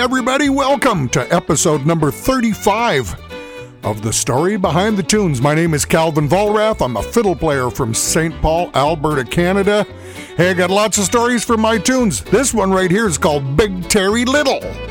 Everybody, welcome to episode number 35 of The Story Behind the Tunes. My name is Calvin Vollrath. I'm a fiddle player from St. Paul, Alberta, Canada. Hey, I got lots of stories from my tunes. This one right here is called Big Terry Little.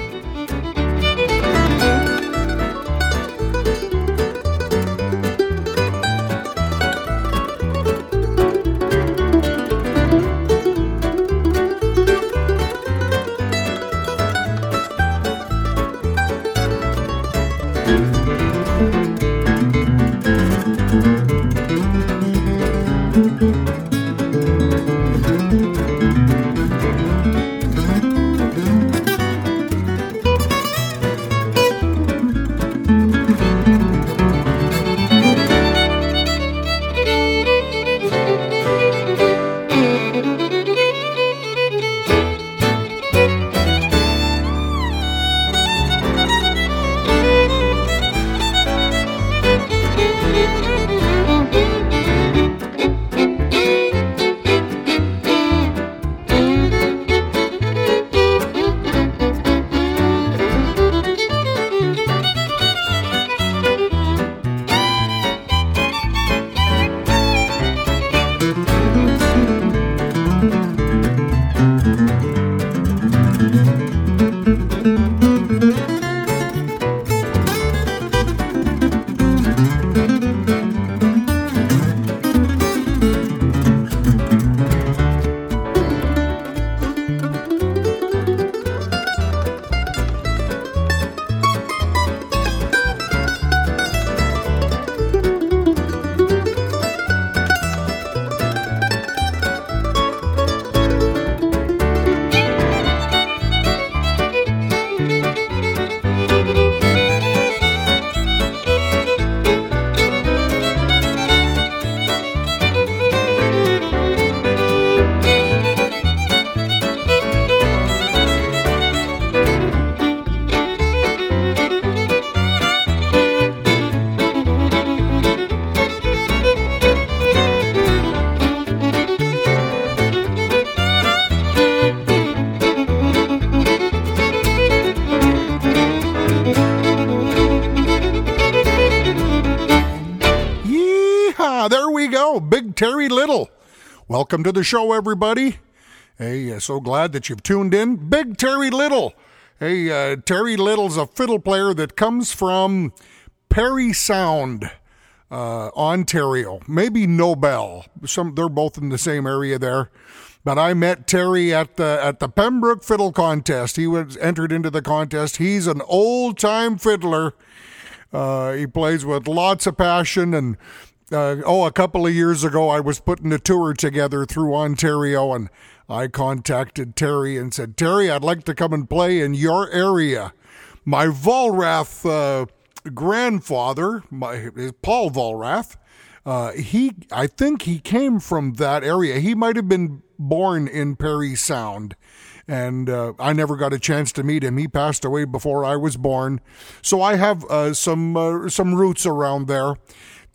Welcome to the show, everybody. Hey, uh, so glad that you've tuned in. Big Terry Little. Hey, uh, Terry Little's a fiddle player that comes from Parry Sound, uh, Ontario. Maybe Nobel. Some they're both in the same area there. But I met Terry at the at the Pembroke Fiddle Contest. He was entered into the contest. He's an old time fiddler. Uh, he plays with lots of passion and. Uh, oh, a couple of years ago, I was putting a tour together through Ontario, and I contacted Terry and said, Terry, I'd like to come and play in your area. My Vollrath uh, grandfather, my Paul Vollrath, uh, he, I think he came from that area. He might have been born in Parry Sound, and uh, I never got a chance to meet him. He passed away before I was born, so I have uh, some uh, some roots around there.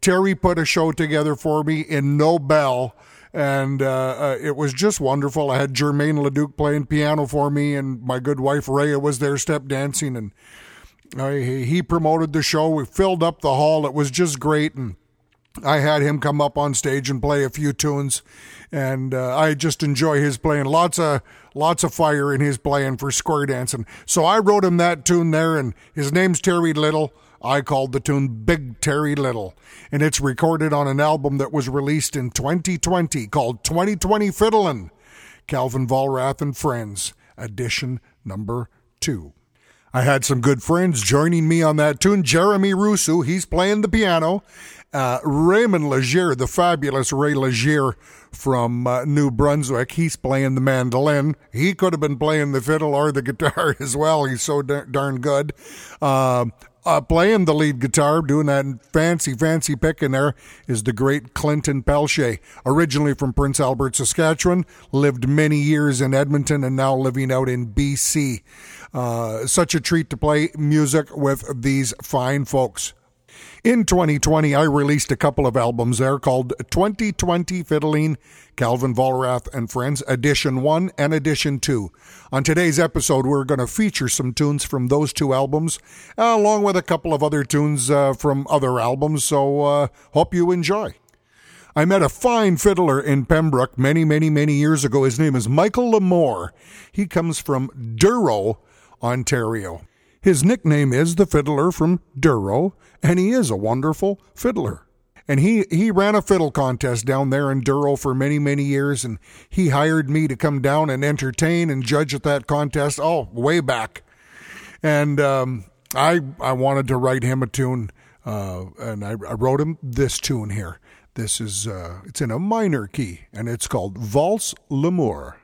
Terry put a show together for me in Nobel, and uh, uh, it was just wonderful. I had Germaine Leduc playing piano for me, and my good wife Rhea was there step dancing, and uh, he promoted the show. We filled up the hall. It was just great, and I had him come up on stage and play a few tunes, and uh, I just enjoy his playing. Lots of lots of fire in his playing for square dancing. So I wrote him that tune there, and his name's Terry Little. I called the tune Big Terry Little, and it's recorded on an album that was released in 2020 called 2020 Fiddlin', Calvin Vollrath and Friends, edition number two. I had some good friends joining me on that tune. Jeremy Russo, he's playing the piano. Uh, Raymond Legere, the fabulous Ray Legere from uh, New Brunswick, he's playing the mandolin. He could have been playing the fiddle or the guitar as well. He's so darn good. Uh, uh, playing the lead guitar, doing that fancy, fancy picking there, is the great Clinton Pelche. Originally from Prince Albert, Saskatchewan, lived many years in Edmonton and now living out in BC. Uh, such a treat to play music with these fine folks. In 2020, I released a couple of albums there called 2020 Fiddling, Calvin Vollrath and Friends, Edition 1 and Edition 2. On today's episode, we're going to feature some tunes from those two albums, along with a couple of other tunes uh, from other albums, so uh, hope you enjoy. I met a fine fiddler in Pembroke many, many, many years ago. His name is Michael Lamore. He comes from Douro, Ontario. His nickname is the Fiddler from Douro, and he is a wonderful fiddler. And he, he ran a fiddle contest down there in Douro for many, many years, and he hired me to come down and entertain and judge at that contest, oh, way back. And um, I, I wanted to write him a tune, uh, and I, I wrote him this tune here. This is uh, it's in a minor key, and it's called Valse L'Amour.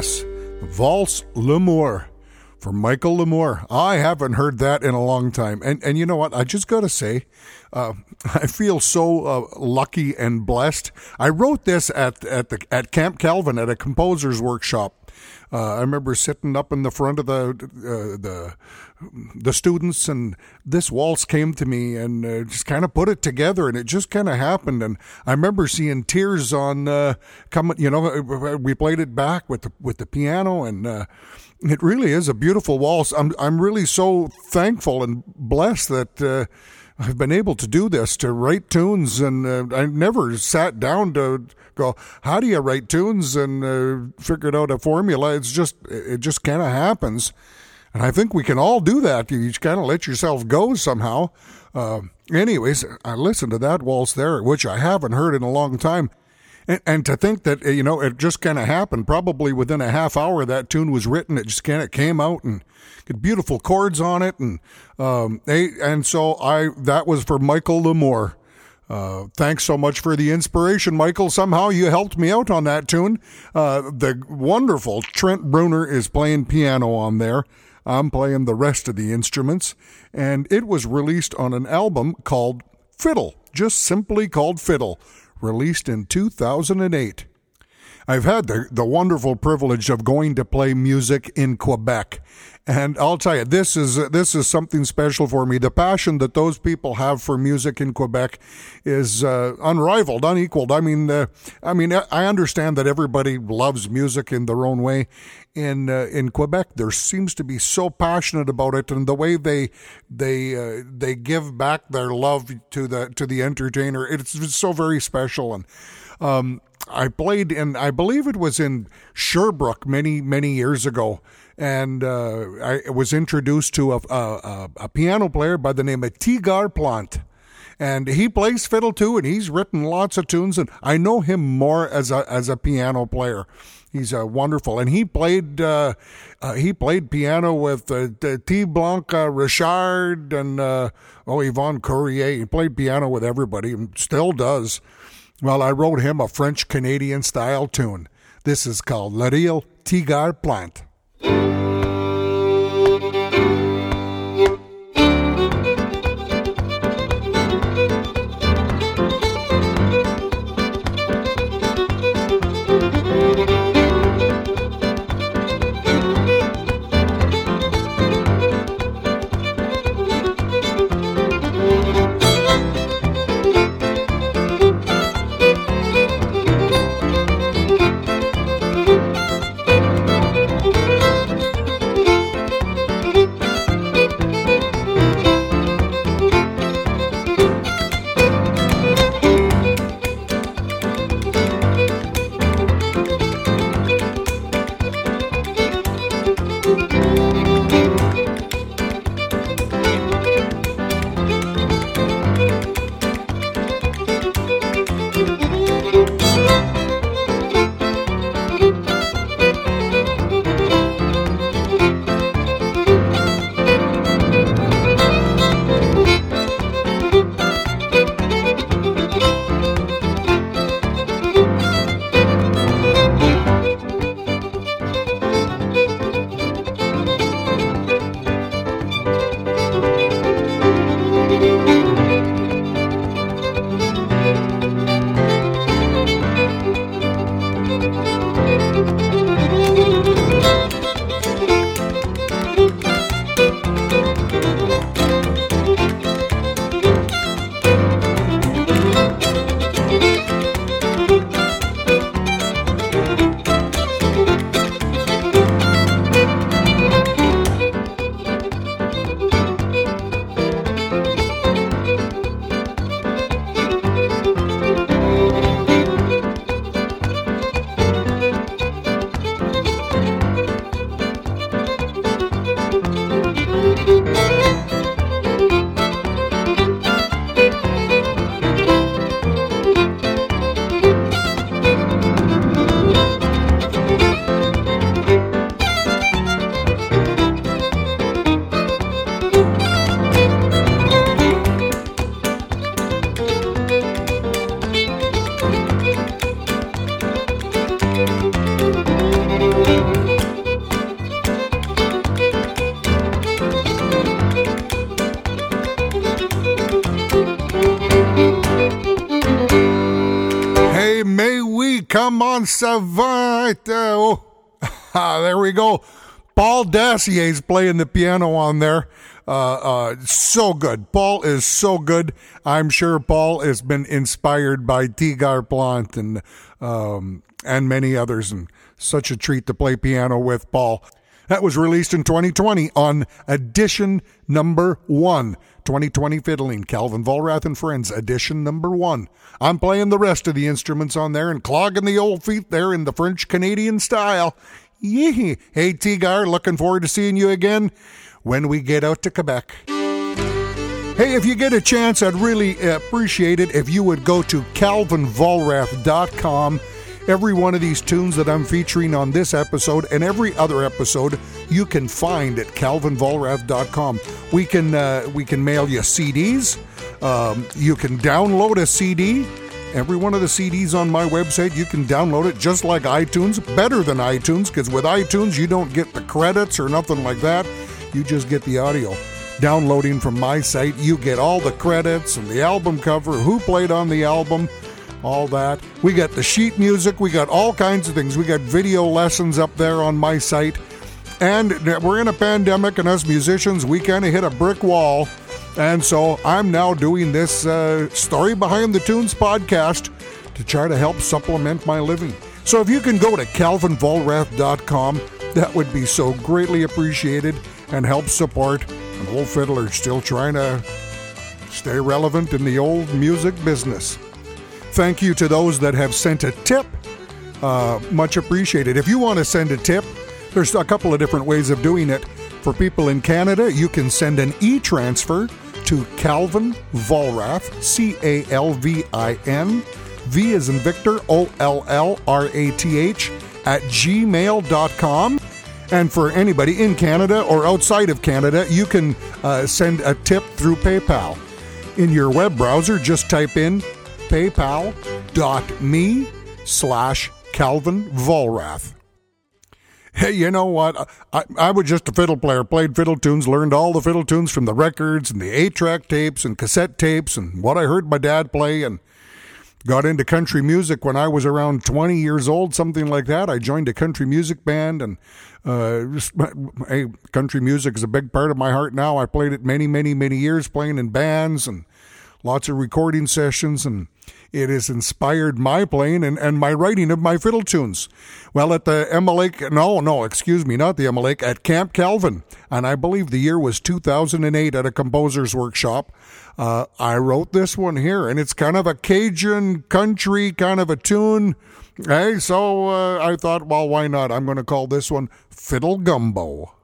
Yes, Valse L'Amour from Michael Lamore. I haven't heard that in a long time. And and you know what? I just got to say, uh, I feel so uh, lucky and blessed. I wrote this at at the at Camp Calvin at a composer's workshop. Uh, I remember sitting up in the front of the uh, the the students, and this waltz came to me, and uh, just kind of put it together, and it just kind of happened. And I remember seeing tears on uh, coming. You know, we played it back with the with the piano, and uh, It really is a beautiful waltz. I'm I'm really so thankful and blessed that uh, I've been able to do this to write tunes, and uh, I never sat down to go, how do you write tunes and uh, figured out a formula? It's just it just kind of happens, and I think we can all do that. You just kind of let yourself go somehow. Uh, anyways, I listened to that waltz there, which I haven't heard in a long time. And, and to think that, you know, it just kind of happened. Probably within a half hour, that tune was written. It just kind of came out and got beautiful chords on it. And, um, they, and so I, that was for Michael Lamore. Uh, thanks so much for the inspiration, Michael. Somehow you helped me out on that tune. Uh, the wonderful Trent Bruner is playing piano on there. I'm playing the rest of the instruments. And it was released on an album called Fiddle, just simply called Fiddle released in 2008. I've had the, the wonderful privilege of going to play music in Quebec. And I'll tell you, this is this is something special for me. The passion that those people have for music in Quebec is uh, unrivaled, unequaled. I mean, uh, I mean, I understand that everybody loves music in their own way. In uh, in Quebec, there seems to be so passionate about it, and the way they they uh, they give back their love to the to the entertainer, it's, so very special. And um, I played in, I believe it was in Sherbrooke many, many years ago. And uh, I was introduced to a, a, a, piano player by the name of Tigar Plant. And he plays fiddle too, and he's written lots of tunes. And I know him more as a, as a piano player. He's uh, wonderful, and he played uh, uh, he played piano with uh, Ti-Blanc Richard and uh, oh Yvonne Courier. He played piano with everybody, and still does. Well, I wrote him a French Canadian style tune. This is called La Real Tigar Plant. Oh, there we go. Paul Dassier's playing the piano on there. Uh, uh, so good. Paul is so good. I'm sure Paul has been inspired by Tigar Plant and um, and many others, and such a treat to play piano with Paul. That was released in 2020 on edition number one. 2020 Fiddling, Calvin Vollrath and Friends, edition number one. I'm playing the rest of the instruments on there and clogging the old feet there in the French Canadian style. Yee. Hey, Tigar, looking forward to seeing you again when we get out to Quebec. Hey, if you get a chance, I'd really appreciate it if you would go to calvinvollrath.com Every one of these tunes that I'm featuring on this episode and every other episode, you can find at calvinvollrath.com. We can uh, we can mail you CDs. Um, you can download a CD. Every one of the CDs on my website, you can download it just like iTunes, better than iTunes, because with iTunes, you don't get the credits or nothing like that. You just get the audio. Downloading from my site, you get all the credits and the album cover, who played on the album, all that. We got the sheet music, we got all kinds of things. We got video lessons up there on my site. And we're in a pandemic, and as musicians, we kind of hit a brick wall. And so I'm now doing this uh, Story Behind the Tunes podcast to try to help supplement my living. So if you can go to calvinvollrath.com, that would be so greatly appreciated and help support an old fiddler still trying to stay relevant in the old music business. Thank you to those that have sent a tip. Uh, much appreciated. If you want to send a tip, there's a couple of different ways of doing it. For people in Canada, you can send an e transfer to Calvin Vollrath, C A L V I N, V is in Victor, O L L R A T H, at gmail.com. And for anybody in Canada or outside of Canada, you can uh, send a tip through PayPal. In your web browser, just type in paypal.me slash Calvin Vollrath. Hey, you know what? I, I was just a fiddle player, played fiddle tunes, learned all the fiddle tunes from the records and the eight track tapes and cassette tapes and what I heard my dad play and got into country music when I was around 20 years old, something like that. I joined a country music band and uh, just, hey, country music is a big part of my heart now. I played it many, many, many years playing in bands and lots of recording sessions and it has inspired my playing and, and my writing of my fiddle tunes. Well, at the Emma Lake, no, no, excuse me, not the Emma Lake, at Camp Calvin, and I believe the year was 2008 at a composer's workshop. Uh, I wrote this one here, and it's kind of a Cajun country kind of a tune. Hey, so uh, I thought, well, why not? I'm going to call this one Fiddle Gumbo.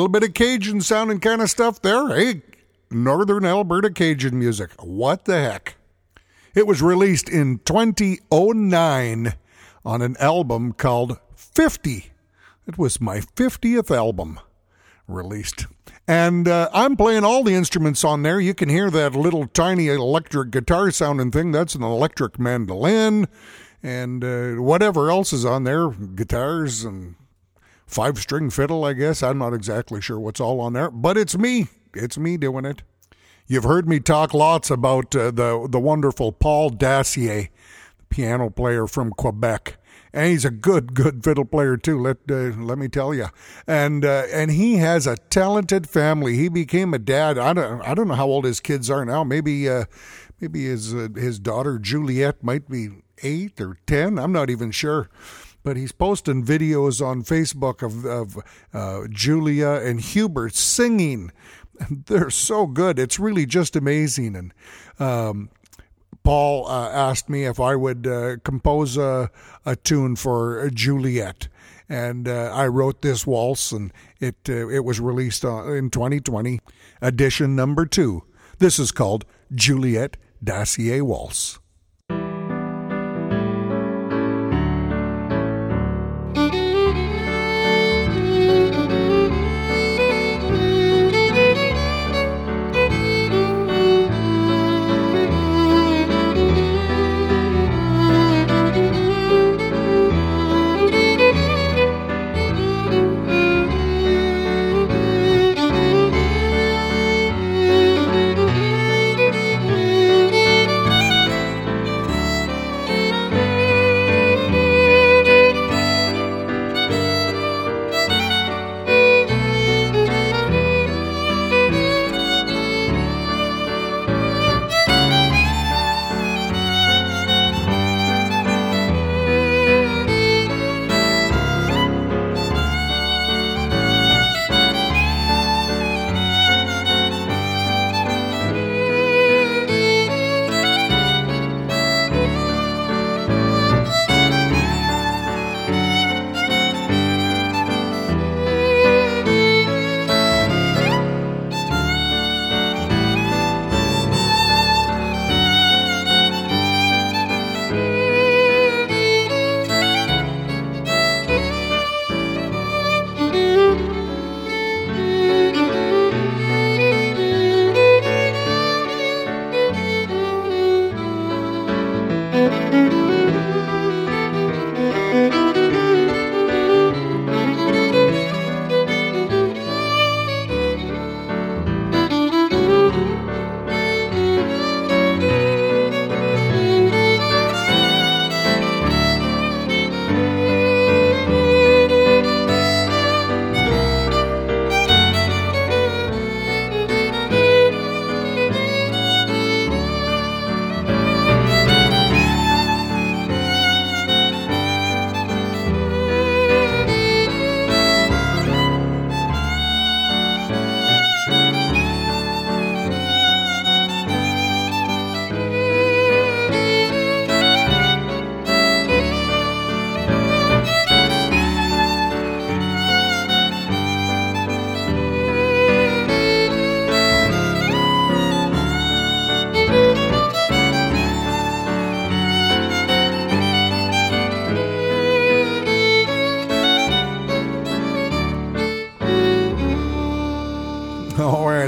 Little bit of Cajun sounding kind of stuff there. Hey, Northern Alberta Cajun music. What the heck? It was released in 2009 on an album called 50. It was my 50th album released. And uh, I'm playing all the instruments on there. You can hear that little tiny electric guitar sounding thing. That's an electric mandolin. And uh, whatever else is on there guitars and five string fiddle, I guess. I'm not exactly sure what's all on there, but it's me. It's me doing it. You've heard me talk lots about uh, the the wonderful Paul Dacier, piano player from Quebec, and he's a good good fiddle player too. Let uh, let me tell you, and uh, and he has a talented family. He became a dad. I don't I don't know how old his kids are now. Maybe uh, maybe his uh, his daughter Juliet might be eight or ten. I'm not even sure but he's posting videos on Facebook of, of uh, Julia and Hubert singing they're so good. It's really just amazing. And um, Paul uh, asked me if I would uh, compose a, a, tune for Juliet. And uh, I wrote this waltz, and it uh, it was released in 2020, edition number two. This is called Juliet Dacier Waltz.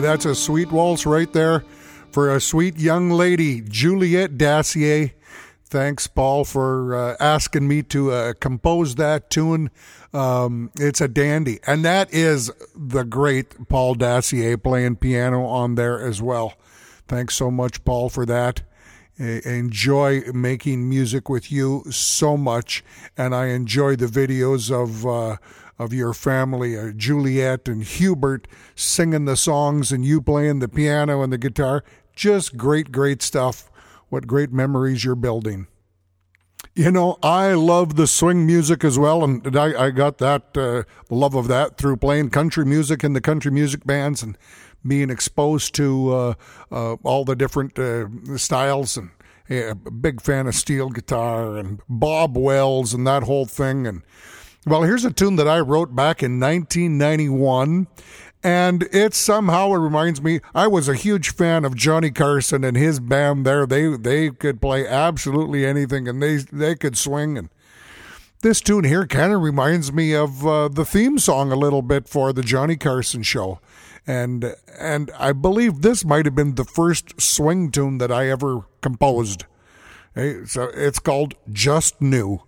That's a sweet waltz right there for a sweet young lady, Juliet Dacier. Thanks, Paul, for uh, asking me to uh, compose that tune. Um, it's a dandy. And that is the great Paul Dacier playing piano on there as well. Thanks so much, Paul, for that. Enjoy making music with you so much, and I enjoy the videos of. Uh, of your family, uh, Juliet and Hubert singing the songs and you playing the piano and the guitar. Just great, great stuff. What great memories you're building. You know, I love the swing music as well, and I, I got that uh, love of that through playing country music in the country music bands and being exposed to uh, uh, all the different uh, styles. And a big fan of steel guitar and Bob Wills and that whole thing. And Well, here's a tune that I wrote back in 1991. And it somehow it reminds me I was a huge fan of Johnny Carson and his band there. They they could play absolutely anything and they they could swing and this tune here kind of reminds me of uh, the theme song a little bit for the Johnny Carson show. And and I believe this might have been the first swing tune that I ever composed. So it's called Just New.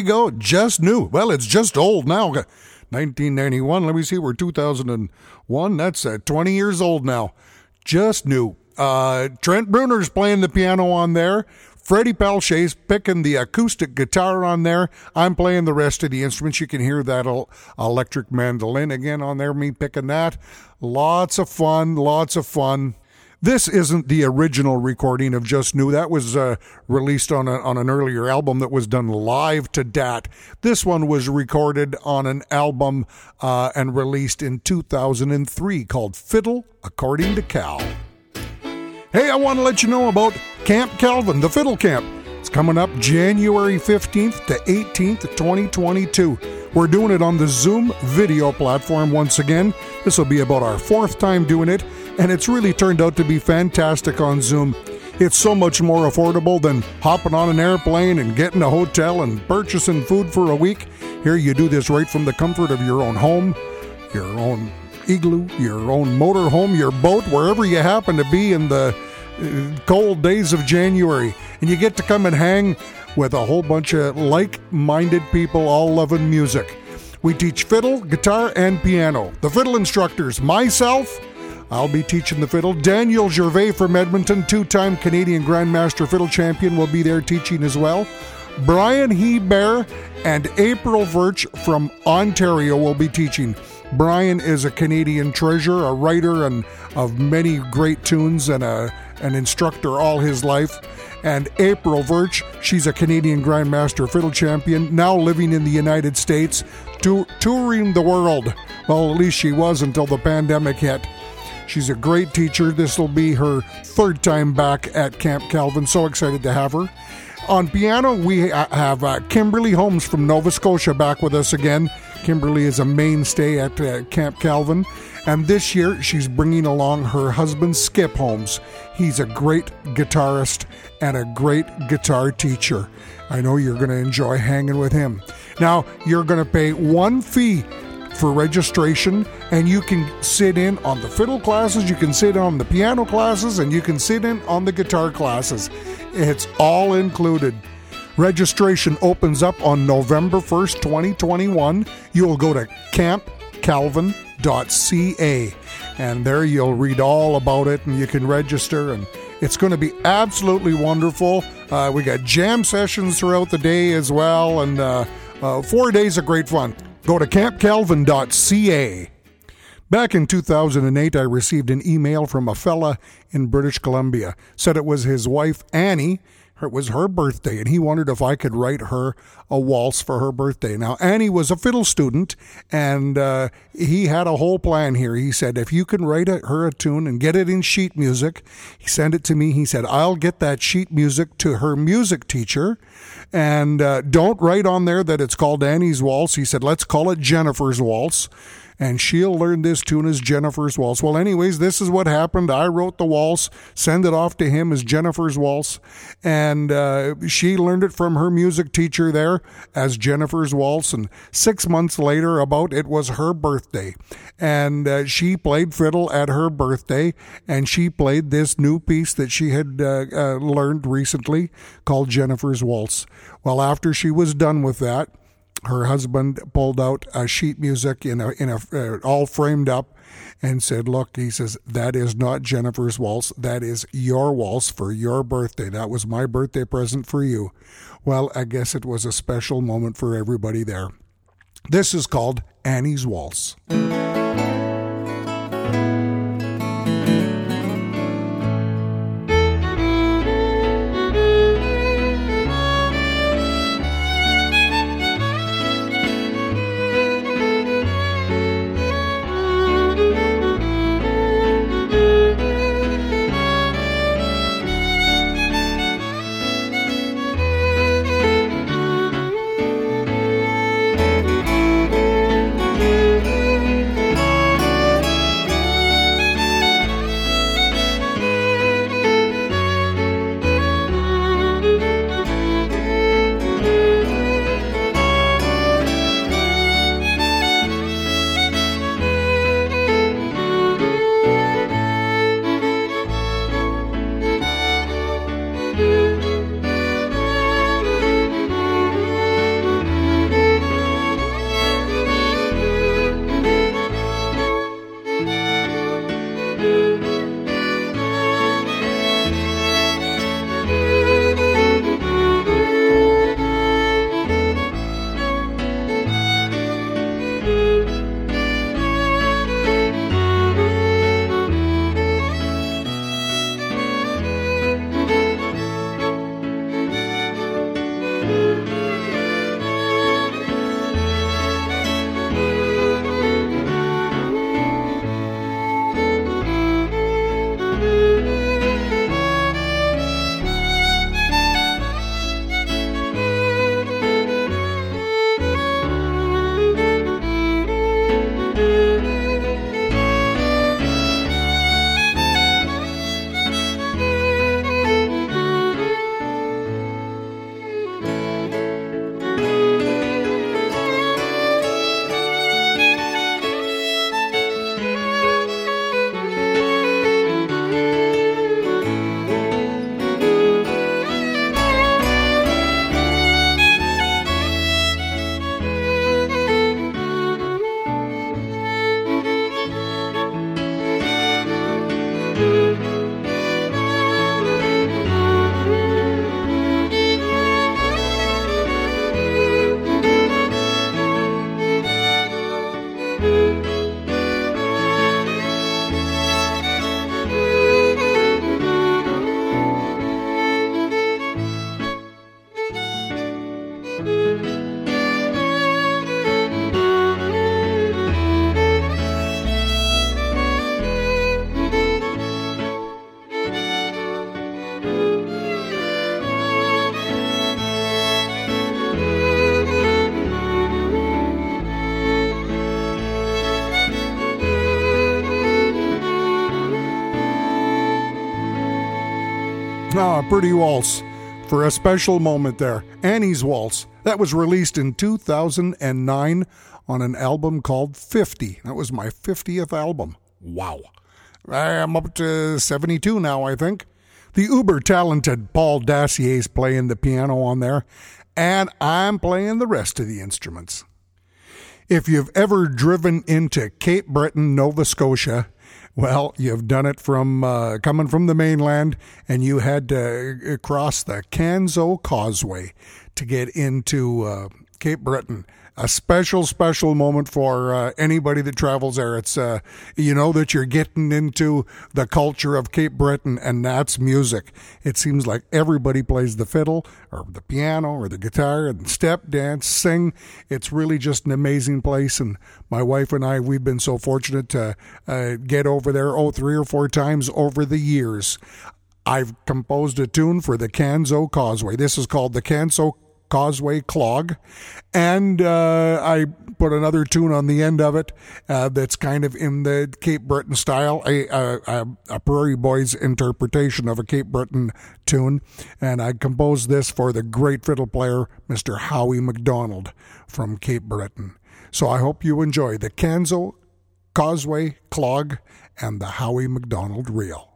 We go. Just new. Well, it's just old now. 1991. Let me see. We're 2001. That's uh, 20 years old now. Just new. Uh, Trent Bruner's playing the piano on there. Freddie Palche's picking the acoustic guitar on there. I'm playing the rest of the instruments. You can hear that electric mandolin again on there, me picking that. Lots of fun, lots of fun. This isn't the original recording of Just New. That was uh, released on, a, on an earlier album that was done live to DAT. This one was recorded on an album uh, and released in 2003 called Fiddle According to Cal. Hey, I want to let you know about Camp Calvin, the Fiddle Camp. It's coming up January 15th to 18th, 2022. We're doing it on the Zoom video platform once again. This will be about our fourth time doing it and it's really turned out to be fantastic on Zoom. It's so much more affordable than hopping on an airplane and getting a hotel and purchasing food for a week. Here you do this right from the comfort of your own home, your own igloo, your own motorhome, your boat, wherever you happen to be in the uh, cold days of January, and you get to come and hang with a whole bunch of like minded people all loving music. We teach fiddle, guitar, and piano. The fiddle instructors, myself, I'll be teaching the fiddle. Daniel Gervais from Edmonton, two time Canadian Grandmaster Fiddle Champion, will be there teaching as well. Brian Hebert and April Verch from Ontario will be teaching. Brian is a Canadian treasure, a writer and of many great tunes and a, an instructor all his life. And April Verch, she's a Canadian Grandmaster Fiddle Champion, now living in the United States, to, touring the world. Well, at least she was until the pandemic hit. She's a great teacher. This will be her third time back at Camp Calvin. So excited to have her. On piano, we have uh, Kimberly Holmes from Nova Scotia back with us again. Kimberly is a mainstay at uh, Camp Calvin, and this year she's bringing along her husband Skip Holmes. He's a great guitarist and a great guitar teacher. I know you're going to enjoy hanging with him. Now, you're going to pay one fee for registration, and you can sit in on the fiddle classes, you can sit on the piano classes, and you can sit in on the guitar classes. It's all included. Registration opens up on November 1st, 2021. You will go to campcalvin.ca and there you'll read all about it and you can register and it's going to be absolutely wonderful. Uh, we got jam sessions throughout the day as well and uh, uh, four days of great fun. Go to campcalvin.ca. Back in 2008, I received an email from a fella in British Columbia. Said it was his wife, Annie. It was her birthday, and he wondered if I could write her a waltz for her birthday. Now, Annie was a fiddle student, and uh, he had a whole plan here. He said, if you can write a, her a tune and get it in sheet music, he sent it to me. He said, I'll get that sheet music to her music teacher, and uh, don't write on there that it's called Annie's Waltz. He said, let's call it Jennifer's Waltz and she'll learn this tune as Jennifer's Waltz. Well, anyways, this is what happened. I wrote the waltz, send it off to him as Jennifer's Waltz, and uh, she learned it from her music teacher there as Jennifer's Waltz. And six months later, about it was her birthday, and uh, she played fiddle at her birthday, and she played this new piece that she had uh, uh learned recently called Jennifer's Waltz. Well, after she was done with that, her husband pulled out a sheet music in a in a uh, all framed up and said, "Look," he says, "that is not Jennifer's waltz. That is your waltz for your birthday. That was my birthday present for you." Well, I guess it was a special moment for everybody there. This is called Annie's Waltz. Ah, Pretty Waltz for a special moment there. Annie's Waltz. That was released in 2009 on an album called 50. That was my 50th album. Wow. I am up to 72 now, I think. The uber talented Paul Dassier's playing the piano on there, and I'm playing the rest of the instruments. If you've ever driven into Cape Breton, Nova Scotia, well, you've done it from uh, coming from the mainland, and you had to cross the Canso Causeway to get into uh, Cape Breton a special, special moment for uh, anybody that travels there. It's, uh, you know, that you're getting into the culture of Cape Breton, and that's music. It seems like everybody plays the fiddle or the piano or the guitar and step, dance, sing. It's really just an amazing place. And my wife and I, we've been so fortunate to uh, get over there, oh, three or four times over the years. I've composed a tune for the Canso Causeway. This is called the Canso Causeway Clog. And uh, I put another tune on the end of it uh, that's kind of in the Cape Breton style, a, a, a, Prairie Boys interpretation of a Cape Breton tune. And I composed this for the great fiddle player, Mr. Howie MacDonald from Cape Breton. So I hope you enjoy the Canso Causeway Clog and the Howie MacDonald Reel.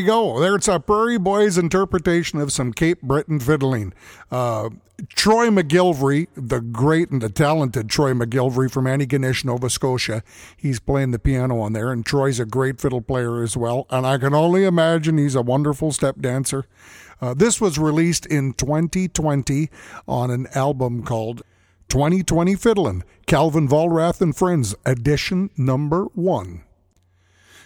There we go. There's a Prairie Boys interpretation of some Cape Breton fiddling. Uh, Troy MacGillivray, the great and the talented Troy MacGillivray from Antigonish, Nova Scotia, he's playing the piano on there, and Troy's a great fiddle player as well. And I can only imagine he's a wonderful step dancer. Uh, this was released in 2020 on an album called 2020 Fiddlin', Calvin Vollrath and Friends, edition number one.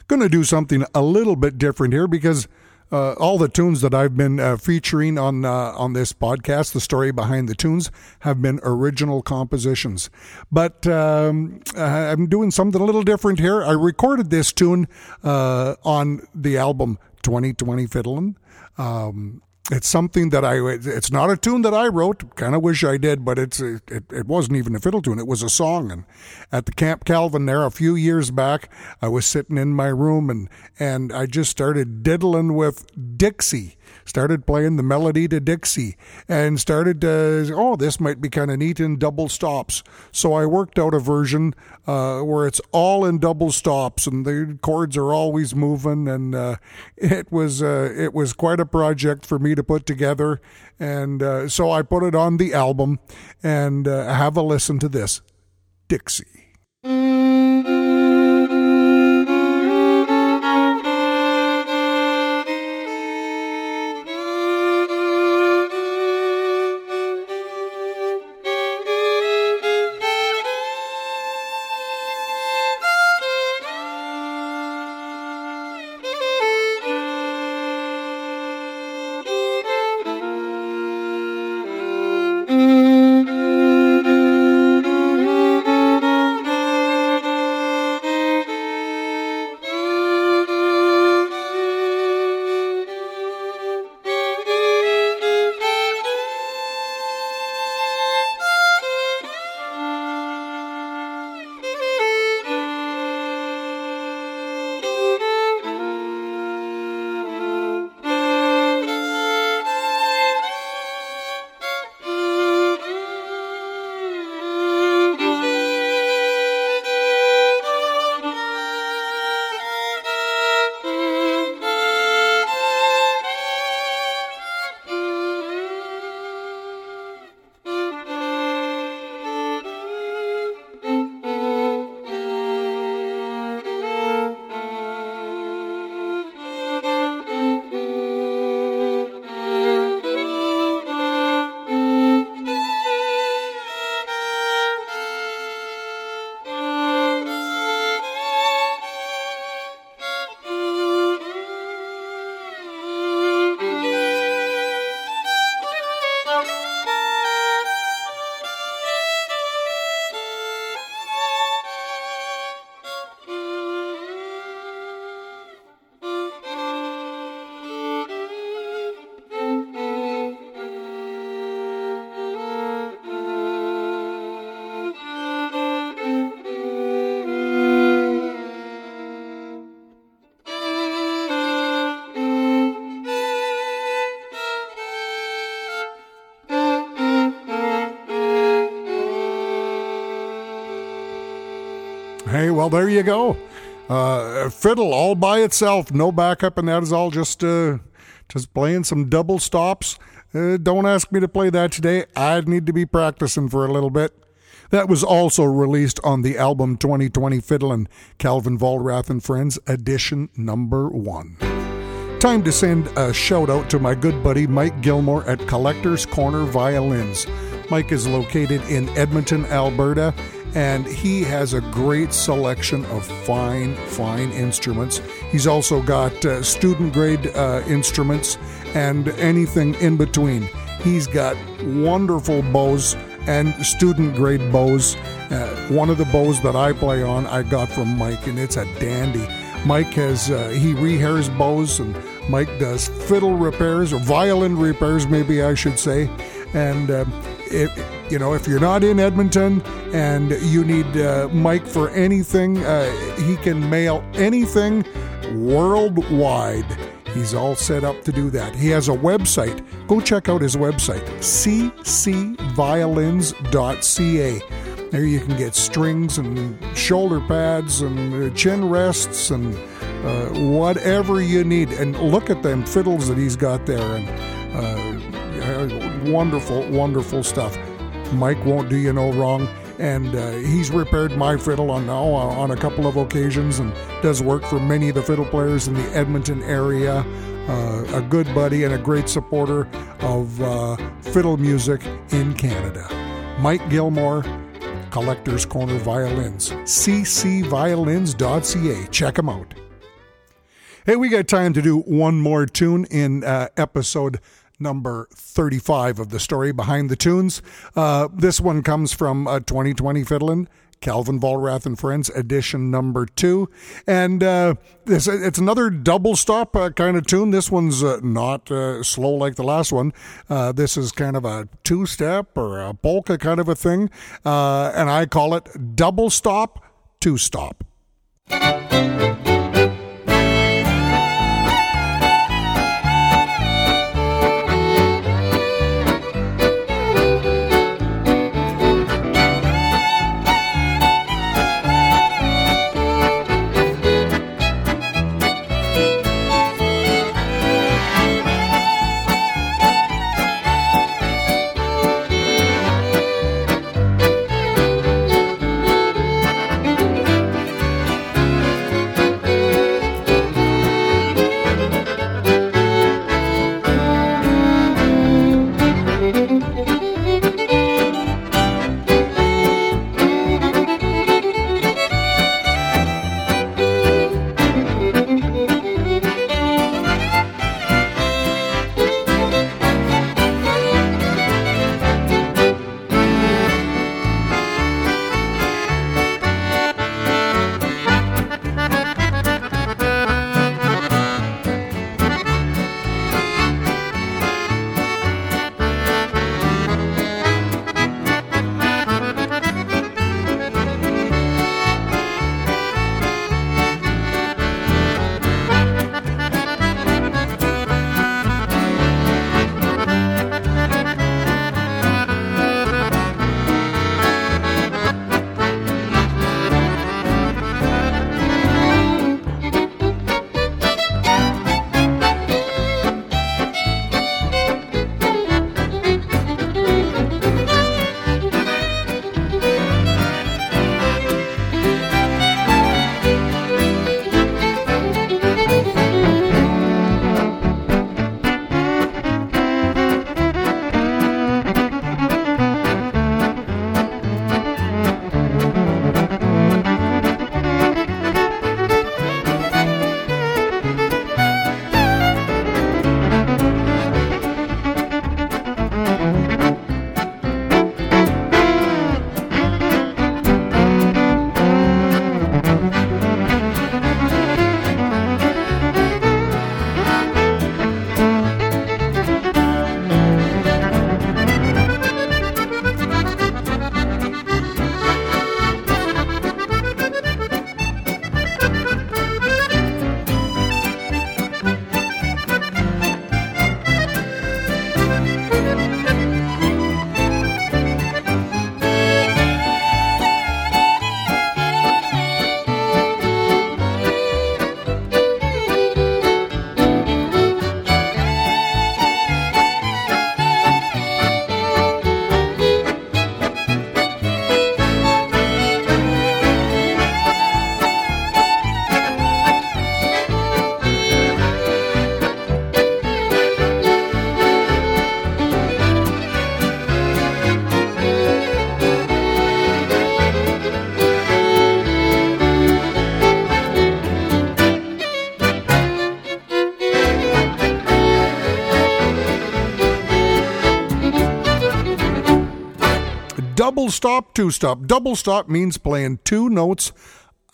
Gonna do something a little bit different here because uh, all the tunes that I've been uh, featuring on uh, on this podcast, the story behind the tunes, have been original compositions. But um, I'm doing something a little different here. I recorded this tune uh, on the album 2020 Fiddlin'. Um, it's something that I it's not a tune that I wrote kind of wish I did but it's it, it wasn't even a fiddle tune. It was a song. And at the Camp Calvin there a few years back I was sitting in my room and and I just started diddling with Dixie started playing the melody to Dixie and started to, oh, this might be kind of neat in double stops. So I worked out a version uh, where it's all in double stops and the chords are always moving. And uh, it was uh, it was quite a project for me to put together. And uh, so I put it on the album and uh, have a listen to this Dixie. Hey, well, there you go. Uh, fiddle all by itself, no backup, and that is all just uh, just playing some double stops. Uh, don't ask me to play that today. I'd need to be practicing for a little bit. That was also released on the album 2020 Fiddlin', Calvin Vollrath and Friends, edition number one. Time to send a shout out to my good buddy Mike Gilmore at Collector's Corner Violins. Mike is located in Edmonton, Alberta, and he has a great selection of fine, fine instruments. He's also got uh, student grade uh, instruments and anything in between. He's got wonderful bows and student grade bows. Uh, one of the bows that I play on, I got from Mike, and it's a dandy. Mike has uh, he rehairs bows, and Mike does fiddle repairs or violin repairs, maybe I should say. And uh, it, you know, if you're not in Edmonton and you need uh, Mike for anything, uh, he can mail anything worldwide. He's all set up to do that. He has a website. Go check out his website, ccviolins.ca. There you can get strings and shoulder pads and chin rests and uh, whatever you need. And look at them fiddles that he's got there, and uh, wonderful, wonderful stuff. Mike won't do you no wrong and uh, he's repaired my fiddle on now on a couple of occasions and does work for many of the fiddle players in the Edmonton area. Uh, a good buddy and a great supporter of uh, fiddle music in Canada. Mike Gilmore, Collector's Corner Violins, ccviolins.ca. Check him out. Hey, we got time to do one more tune in uh, episode number 35 of the story behind the tunes. Uh, this one comes from uh, 2020 Fiddlin'. Calvin Vollrath and Friends edition number two, and uh, this it's another double stop uh, kind of tune. This one's uh, not uh, slow like the last one. Uh, this is kind of a two step or a polka kind of a thing, uh, and I call it double stop, two stop. Stop, two stop. Double stop means playing two notes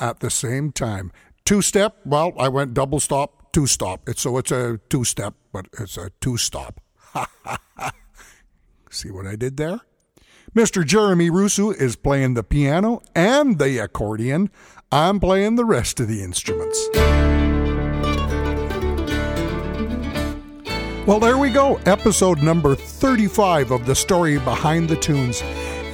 at the same time. Two step, well, I went double stop, two stop. It's so it's a two step, but it's a two stop. See what I did there? Mr. Jeremy Russo is playing the piano and the accordion. I'm playing the rest of the instruments. Well, there we go. Episode number 35 of the story behind the tunes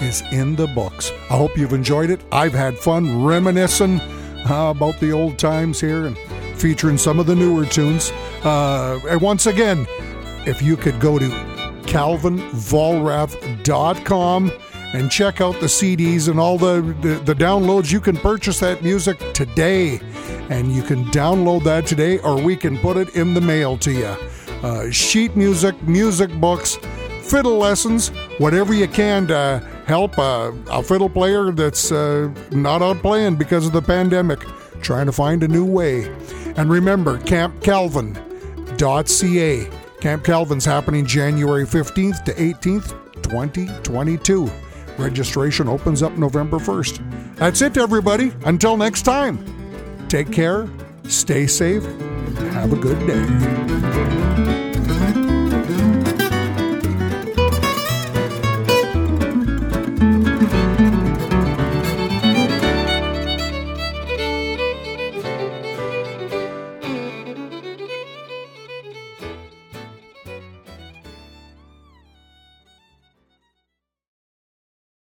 is in the books. I hope you've enjoyed it. I've had fun reminiscing uh, about the old times here and featuring some of the newer tunes. Uh, and once again, if you could go to calvinvollrath.com and check out the CDs and all the, the, the downloads, you can purchase that music today. And you can download that today, or we can put it in the mail to you. Uh, sheet music, music books, fiddle lessons, whatever you can to help a, fiddle player that's uh, not out playing because of the pandemic, trying to find a new way. And remember, camp campcalvin.ca. Camp Calvin's happening January 15th to 18th, 2022. Registration opens up November 1st. That's it, everybody. Until next time, take care, stay safe, have a good day.